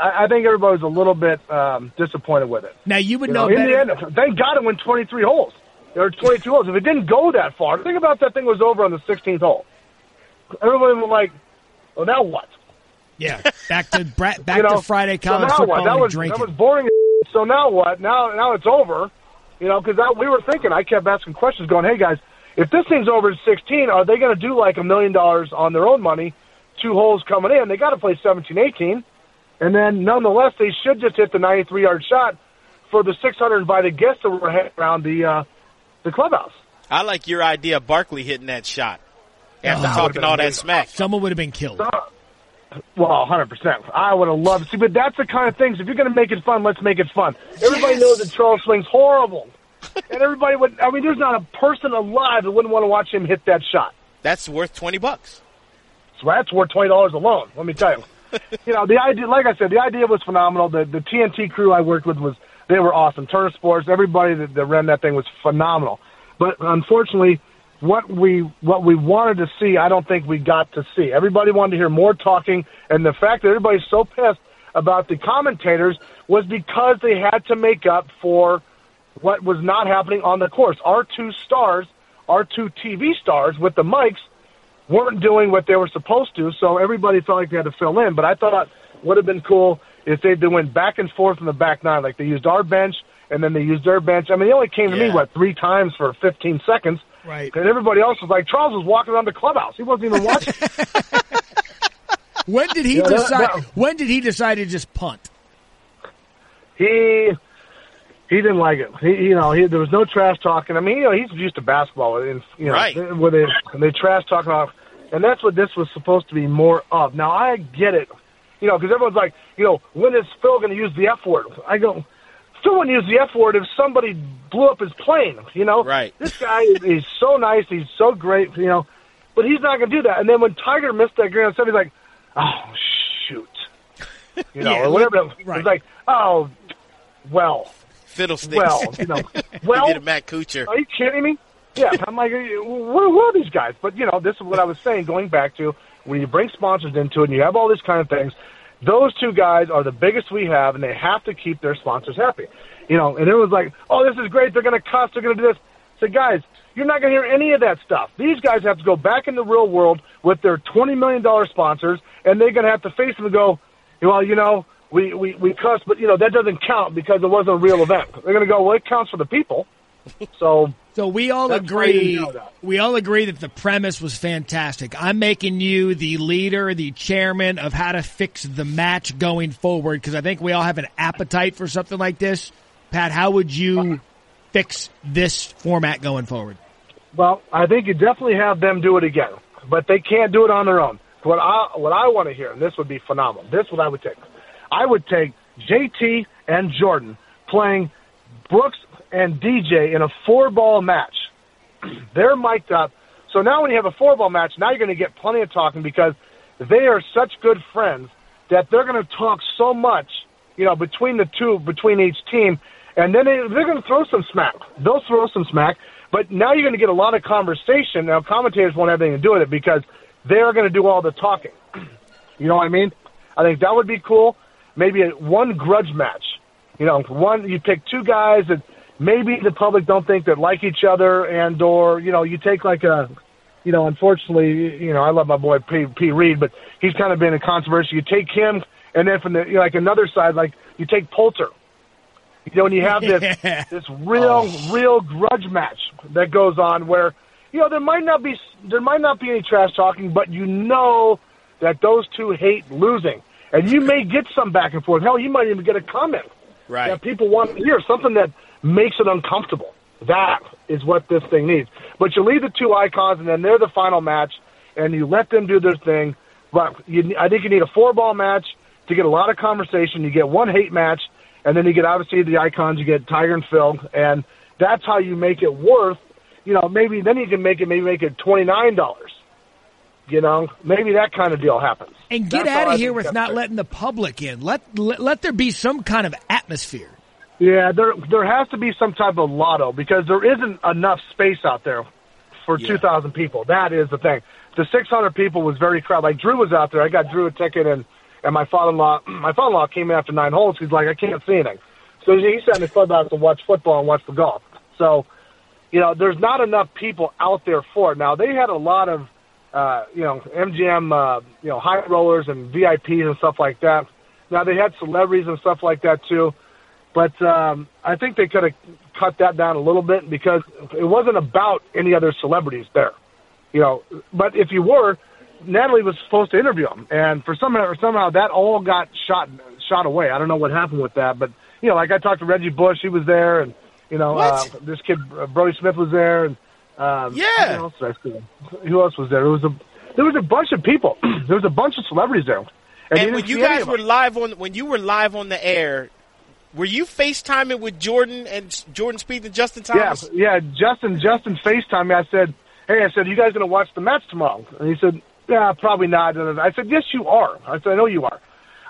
I, think everybody was a little bit um, disappointed with it. Now you would You know, know, in better. the end, thank God it went 23 holes. There were 22 holes. If it didn't go that far, think about that thing was over on the 16th hole. Everybody was like, "Well, now what?" yeah, back to back you know, to Friday so college now football? That and was drinking. that was boring. So now what? Now now it's over. You know, because we were thinking. I kept asking questions, going, "Hey guys, if this thing's over at 16, are they going to do like a million dollars on their own money? Two holes coming in. They got to play 17, 18, and then nonetheless, they should just hit the 93 yard shot for the 600 invited guests that were hanging around the uh, the clubhouse." I like your idea of Barkley hitting that shot after Oh, talking all been that smack. Someone would have been killed. Well, hundred percent. I would have loved to see, but that's the kind of things. If you're going to make it fun, let's make it fun. Everybody knows that Charles swings horrible, and everybody would. I mean, there's not a person alive that wouldn't want to watch him hit that shot. That's worth twenty bucks. So that's worth twenty dollars alone. Let me tell you. you know, the idea, like I said, the idea was phenomenal. The the TNT crew I worked with was they were awesome. Turner Sports, everybody that, that ran that thing was phenomenal. But unfortunately, what we what we wanted to see, I don't think we got to see. Everybody wanted to hear more talking, and the fact that everybody's so pissed about the commentators was because they had to make up for what was not happening on the course. Our two stars, our two TV stars with the mics, weren't doing what they were supposed to, so everybody felt like they had to fill in. But I thought would have been cool if they they went back and forth in the back nine, like they used our bench and then they used their bench. I mean, they only came to me what three times for 15 seconds, Right. and everybody else was like Charles was walking around the clubhouse. He wasn't even watching. When did he Yeah, that- decide? that- when did he decide to just punt? he he didn't like it. He, you know, he, there was no trash talking. I mean, you know, he's used to basketball, and you know, Right. where they and they trash talking off, and that's what this was supposed to be more of. Now I get it, you know, because everyone's like, you know, when is Phil going to use the F word? I go, Phil wouldn't use the F word if somebody blew up his plane. You know, Right. This guy is he's so nice, he's so great, you know, but he's not going to do that. And then when Tiger missed that grand slam, he's like, oh shoot, you know, Yeah, or whatever. right. It's like, oh, well. Fiddlesticks. Well, you know, he well, did a Matt Kuchar. are you kidding me? Yeah, I'm like, what, what are these guys? But you know, this is what I was saying. Going back to when you bring sponsors into it, and you have all these kind of things. Those two guys are the biggest we have, and they have to keep their sponsors happy. You know, and it was like, oh, this is great. They're going to cuss. They're going to do this. So, guys, you're not going to hear any of that stuff. These guys have to go back in the real world with their twenty million dollar sponsors, and they're going to have to face them and go, well, you know, we we we cussed, but you know that doesn't count because it wasn't a real event. They're going to go, well, it counts for the people. So So we all That's agree. that. We all agree that the premise was fantastic. I'm making you the leader, the chairman of how to fix the match going forward because I think we all have an appetite for something like this. Pat, how would you fix this format going forward? Well, I think you definitely have them do it again, but they can't do it on their own. What I what I want to hear, and this would be phenomenal. This is what I would take. I would take JT and Jordan playing Brooks and DJ in a four ball match. They're mic'd up. So now when you have a four ball match, now you're going to get plenty of talking because they are such good friends that they're going to talk so much, you know, between the two, between each team, and then they, they're going to throw some smack. They'll throw some smack, But now you're going to get a lot of conversation. Now commentators won't have anything to do with it because they're going to do all the talking. You know what I mean? I think that would be cool. Maybe a one grudge match. You know, one you pick two guys that maybe the public don't think that like each other, and or you know, you take like a, you know, unfortunately, you know, I love my boy P. P. Reed, but he's kind of been in controversy. You take him, and then from the you know, like another side, like you take Poulter. You know, when you have this this real oh. real grudge match that goes on where you know there might not be there might not be any trash talking, but you know that those two hate losing, and you may get some back and forth. Hell, you might even get a comment Right. that people want to hear, something that makes it uncomfortable. That is what this thing needs. But you leave the two icons, and then they're the final match, and you let them do their thing. But you, I think you need a four ball match to get a lot of conversation. You get one hate match, and then you get obviously the icons. You get Tiger and Phil, and that's how you make it worth. You know, maybe then you can make it maybe make it twenty nine dollars. You know, maybe that kind of deal happens. And get That's out of here with not fair. letting the public in. Let, let let there be some kind of atmosphere. Yeah, there there has to be some type of lotto because there isn't enough space out there for Yeah. 2,000 people. That is the thing. The 600 people was very crowded. Like Drew was out there. I got Drew a ticket, and and my father-in-law my father-in-law came in after nine holes. He's like, I can't see anything. So he sat in the clubhouse to watch football and watch the golf. So, you know, there's not enough people out there for it. Now they had a lot of, uh, you know, MGM, uh, you know, high rollers and VIPs and stuff like that. Now they had celebrities and stuff like that too. But um, I think they could have cut that down a little bit because it wasn't about any other celebrities there. You know, but if you were, Natalie was supposed to interview him, and for somehow somehow that all got shot shot away. I don't know what happened with that, but you know, like I talked to Reggie Bush, he was there, and you know, uh, this kid uh, Brody Smith was there, and um, Yeah. who else, I see? who else was there? It was a there was a bunch of people. there was a bunch of celebrities there, and, And when you guys were live on when you were live on the air, were you FaceTiming with Jordan and Jordan Spieth and Justin Thomas? yeah. yeah. Justin, Justin FaceTime me. I said, "Hey, I said, you guys gonna watch the match tomorrow?" And he said, "Yeah, probably not." And I said, "Yes, you are." I said, "I know you are."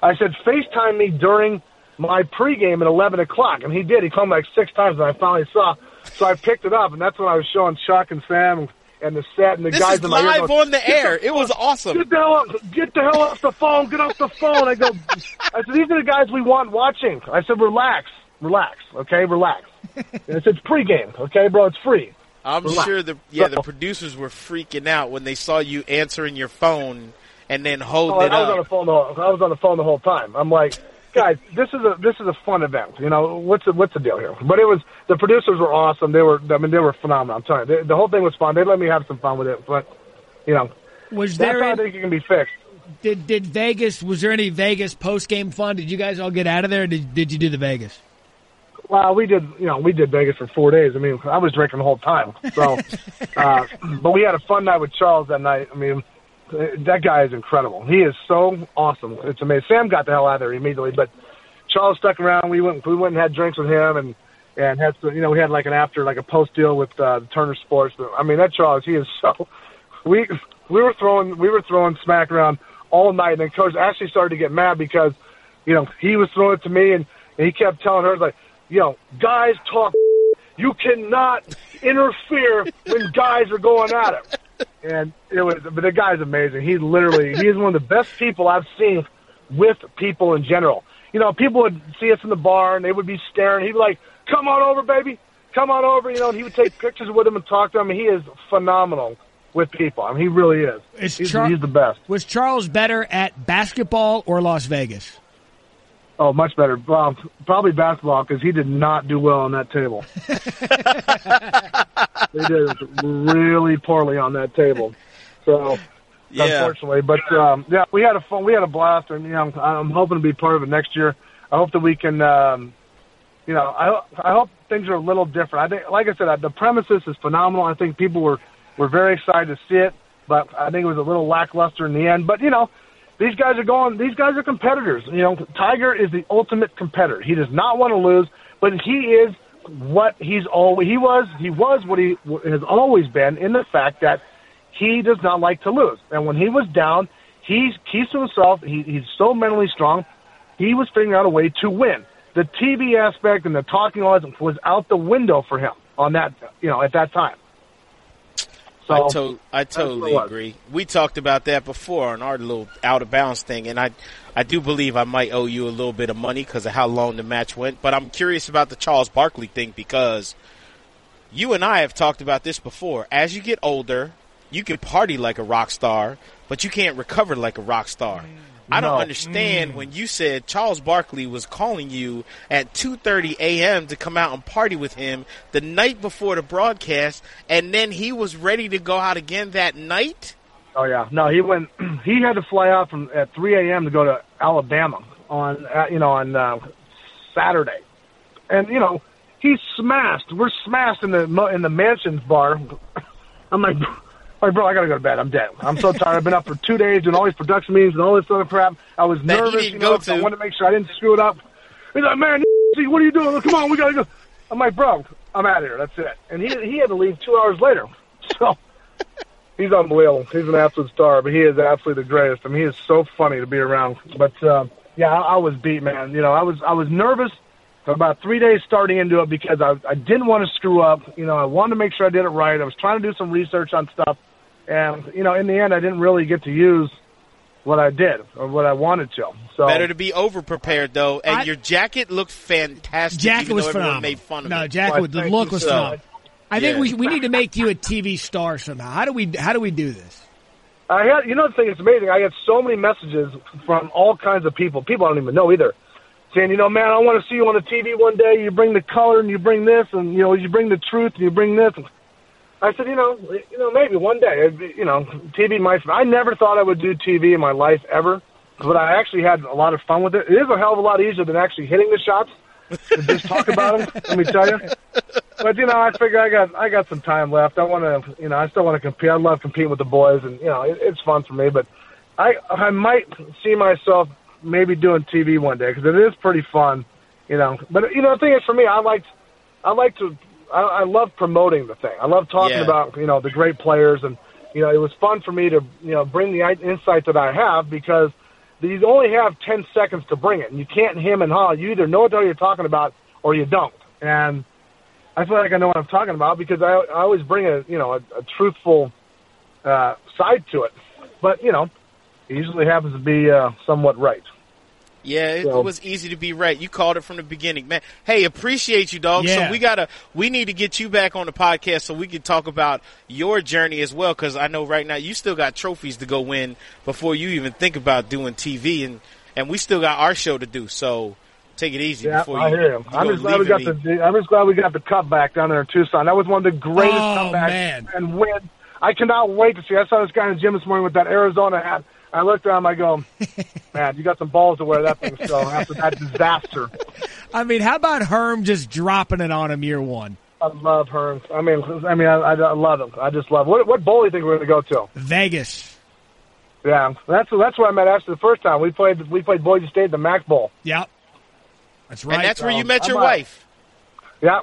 I said, "FaceTime me during my pregame at eleven o'clock," and he did. He called me like six times, and I finally saw. So I picked it up, and that's when I was showing Chuck and Sam and, the set and the This guys is in my ear live going, on the air. It was awesome. Get the hell up! Get the hell off the phone! Get off the phone! I go. I said, these are the guys we want watching. I said, relax, relax, okay, relax. And I said, it's pregame, okay, bro, it's free. I'm Relax. sure the yeah the producers were freaking out when they saw you answering your phone and then Oh, holding I it was on the phone. The whole, I was on the phone the whole time. I'm like, guys, this is a this is a fun event. You know, what's the, what's the deal here? But it was the producers were awesome. They were, I mean, they were phenomenal. I'm telling you, the, the whole thing was fun. They let me have some fun with it, but you know, Was that's there how I think it can be fixed. did did Vegas? Was there any Vegas post game fun? Did you guys all get out of there? Or did did you do the Vegas? Well, we did, you know, we did Vegas for four days. I mean, I was drinking the whole time. So, uh, but we had a fun night with Charles that night. I mean, that guy is incredible. He is so awesome. It's amazing. Sam got the hell out of there immediately, but Charles stuck around. We went, we went and had drinks with him, and and had, some- you know, we had like an after, like a post deal with uh, Turner Sports. I mean, that Charles, he is so. We we were throwing we were throwing smack around all night, and then Coach actually started to get mad because, you know, he was throwing it to me, and, and he kept telling her like, you know, guys talk. You cannot interfere when guys are going at it. And it was, but the guy's amazing. He's literally, he is one of the best people I've seen with people in general. You know, people would see us in the bar and they would be staring. He'd be like, "Come on over, baby, come on over." You know, and he would take pictures with him and talk to him. He is phenomenal with people. I mean, he really is. Is He's, Char- he's the best. Was Charles better at basketball or Las Vegas? Oh, much better. Well, probably basketball because he did not do well on that table. they did really poorly on that table. So, Yeah. unfortunately, but um, yeah, we had a fun, we had a blast, and you know, I'm hoping to be part of it next year. I hope that we can, um, you know, I I hope things are a little different. I think, like I said, the premises is phenomenal. I think people were were very excited to see it, but I think it was a little lackluster in the end. But you know, these guys are going. These guys are competitors. You know, Tiger is the ultimate competitor. He does not want to lose, but he is what he's always he was. He was what he has always been in the fact that he does not like to lose. And when he was down, he keeps to himself. He, he's so mentally strong. He was figuring out a way to win. The TV aspect and the talking was out the window for him. on that, you know, at that time. So I, to- I totally what it was. agree. We talked about that before on our little out of bounds thing, and I, I do believe I might owe you a little bit of money because of how long the match went. But I'm curious about the Charles Barkley thing because you and I have talked about this before. As you get older, you can party like a rock star, but you can't recover like a rock star. Mm-hmm. I don't No. understand when you said Charles Barkley was calling you at 2:30 a.m. to come out and party with him the night before the broadcast, and then he was ready to go out again that night. Oh yeah, no, he went. He had to fly out from at 3 a.m. to go to Alabama on, uh, you know, on uh, Saturday, and you know, he's smashed. We're smashed in the in the mansions bar. I'm like, like, bro, I gotta go to bed. I'm dead. I'm so tired. I've been up for two days doing all these production meetings and all this other crap. I was That nervous. you know, so I wanted to make sure I didn't screw it up. He's like, man, what are you doing? Come on, we gotta go. I'm like, bro, I'm out of here. That's it. And he he had to leave two hours later. So he's unbelievable. He's an absolute star, but he is absolutely the greatest. I mean, he is so funny to be around. But uh, yeah, I, I was beat, man. You know, I was I was nervous for about three days starting into it because I I didn't want to screw up. You know, I wanted to make sure I did it right. I was trying to do some research on stuff, and you know, in the end, I didn't really get to use what I did or what I wanted to. So Better to be over prepared though, and I- your jacket looked fantastic. Jacket even was though everyone phenomenal. Made fun of no, it. jacket. Why, with the look was so phenomenal. I think Yeah. we we need to make you a TV star somehow. How do we how do we do this? I had, you know, the thing that's amazing. I get so many messages from all kinds of people. People I don't even know either, saying, you know, man, I want to see you on the TV one day. You bring the color and you bring this, and you know, you bring the truth and you bring this. I said, you know, you know, maybe one day, you know, TV might. I never thought I would do TV in my life ever, but I actually had a lot of fun with it. It is a hell of a lot easier than actually hitting the shots. just talk about them. Let me tell you. But you know, I figure I got I got some time left. I want to, you know, I still want to compete. I love competing with the boys, and you know, it, it's fun for me. But I I might see myself maybe doing TV one day because it is pretty fun, you know. But you know, the thing is, for me, I like I like to I, I love promoting the thing. I love talking Yeah. about you know the great players, and you know, it was fun for me to you know bring the insight that I have because you only have 10 seconds to bring it, and you can't hem and haw. You either know what you're talking about or you don't. And I feel like I know what I'm talking about because I, I always bring a, you know, a, a truthful uh, side to it. But, you know, it usually happens to be uh, somewhat right. Yeah, it, So- it was easy to be right. You called it from the beginning, man. Hey, appreciate you, dog. Yeah. So we gotta, we need to get you back on the podcast so we can talk about your journey as well. Because I know right now you still got trophies to go win before you even think about doing TV, and and we still got our show to do. So take it easy Yeah, before I you. hear him. you I'm just glad we got me. the. I'm just glad we got the cutback down there in Tucson. That was one of the greatest Oh, comebacks man. and win. I cannot wait to see. I saw this guy in the gym this morning with that Arizona hat. I looked around. him. I go, man, you got some balls to wear that thing still after that disaster. I mean, how about Herm just dropping it on him year one? I love Herm. I mean, I mean, I, I love him. I just love. What what bowl do you think we're going to go to? Vegas. Yeah, that's that's where I met Ashley the first time. We played we played Boise State the Mac Bowl. Yep. That's right. and that's where you um, met I'm your out. wife. Yeah,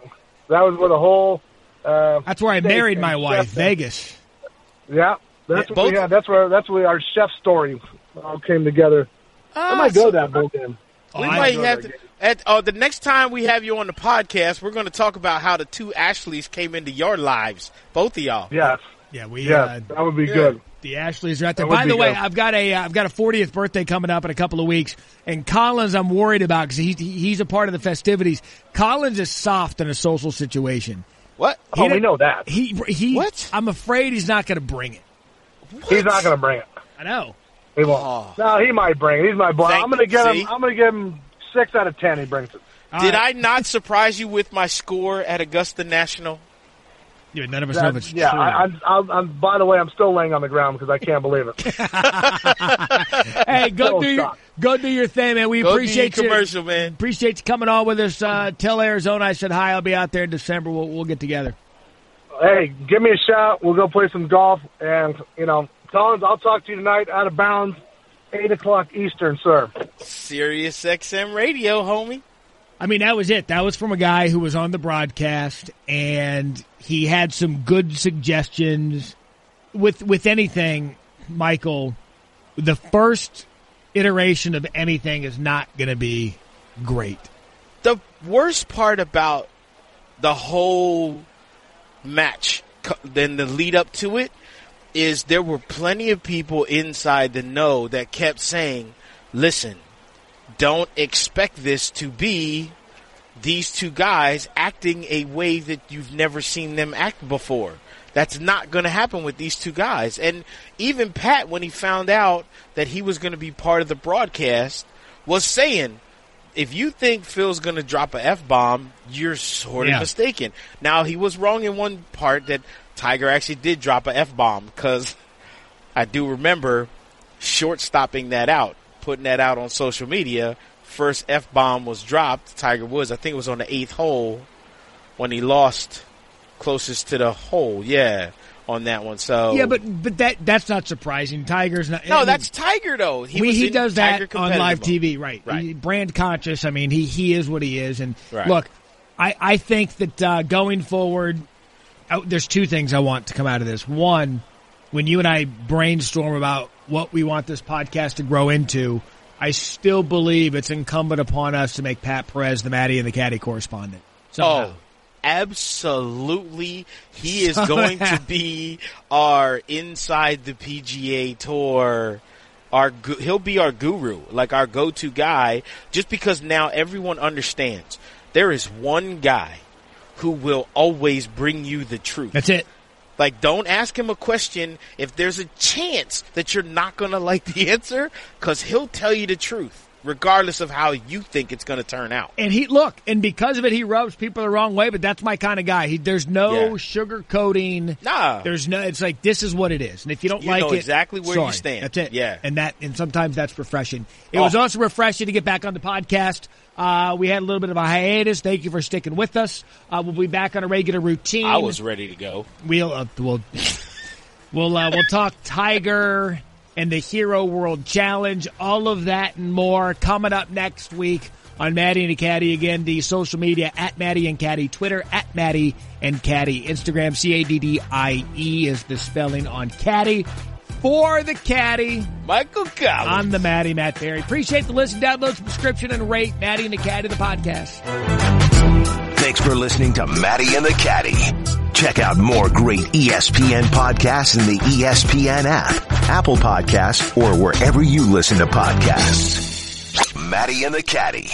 that was where the whole. Uh, That's where I married my wife, Vegas. Yeah, that's Yeah, what, both- yeah, that's where that's where our chef story all came together. I Ah, might go so to that bowl game. Oh, we I might have to. game. At uh, the next time we have you on the podcast, we're going to talk about how the two Ashleys came into your lives, both of y'all. Yes, Yeah, we. yes, Uh, that would be yeah. good. the Ashleys are out there. That By the way, good. I've got a uh, I've got a 40th birthday coming up in a couple of weeks, and Collins I'm worried about because he's he's a part of the festivities. Collins is soft in a social situation. What? Oh, we know that. He he. What? I'm afraid he's not going to bring it. He's not going to bring it. I know. He won't. Oh. No, he might bring it. He's my boy. Thank- I'm going to give see? him. I'm going to give him six out of ten. He brings it. All Did right. I not surprise you with my score at Augusta National? Yeah, none of us know if That- it's yeah, true. I, I'm, I'm, I'm. By the way, I'm still laying on the ground because I can't believe it. hey, go so do your go do your thing, man. We Go appreciate you. your commercial, man. Appreciate you coming on with us. Uh, tell Arizona I said hi. I'll be out there in December. We'll we'll get together. Hey, give me a shout. We'll go play some golf, and you know, Collins, I'll talk to you tonight. Out of bounds, eight o'clock Eastern, sir. Sirius XM Radio, homie. I mean, that was it. That was from a guy who was on the broadcast, and he had some good suggestions. With with anything, Michael, the first iteration of anything is not going to be great. The worst part about the whole match, then the lead up to it is there were plenty of people inside the know that kept saying, listen, don't expect this to be these two guys acting a way that you've never seen them act before. That's not going to happen with these two guys. And even Pat, when he found out that he was going to be part of the broadcast, was saying, if you think Phil's going to drop a F bomb, you're sort of Yeah. mistaken. Now, he was wrong in one part that Tiger actually did drop a F bomb because I do remember short stopping that out, putting that out on social media. First F bomb was dropped, Tiger Woods. I think it was on the eighth hole when he lost closest to the hole. Yeah, on that one. So Yeah, but but that that's not surprising. Tiger's not. I no, mean, that's Tiger though. He, we, was he does Tiger that on live TV, right? Right. He- brand conscious. I mean, he he is what he is. And Right. look, I I think that uh, going forward, uh, there's two things I want to come out of this. One, when you and I brainstorm about what we want this podcast to grow into, I still believe it's incumbent upon us to make Pat Perez the Matty and the Caddie correspondent. Somehow. Oh, absolutely. He is going to be our inside the PGA tour. Our he'll be our guru, like our go-to guy, just because now everyone understands there is one guy who will always bring you the truth. That's it. Like, don't ask him a question if there's a chance that you're not going to like the answer, because he'll tell you the truth, regardless of how you think it's going to turn out. And he look, and because of it, he rubs people the wrong way. But that's my kind of guy. He, there's no Yeah. sugarcoating. Nah. there's no. It's like this is what it is, and if you don't You like know it, exactly where you stand. That's it. Yeah. and that, and sometimes that's refreshing. It Oh. was also refreshing to get back on the podcast. Uh, we had a little bit of a hiatus. Thank you for sticking with us. Uh, we'll be back on a regular routine. I was ready to go. We'll uh, we'll we'll uh, we'll talk Tiger and the Hero World Challenge, all of that and more coming up next week on Matty and Caddie. Again, the social media at Matty and Caddie, Twitter at Matty and Caddie, Instagram C A D D I E is the spelling on Caddie. For the Caddie Michael Collins. I'm the Matty Matt Barrie. Appreciate the listen, download, subscription, and rate Matty and the Caddie the podcast. Thanks for listening to Matty and the Caddie. Check out more great ESPN podcasts in the ESPN app, Apple Podcasts, or wherever you listen to podcasts. Matty and the Caddie.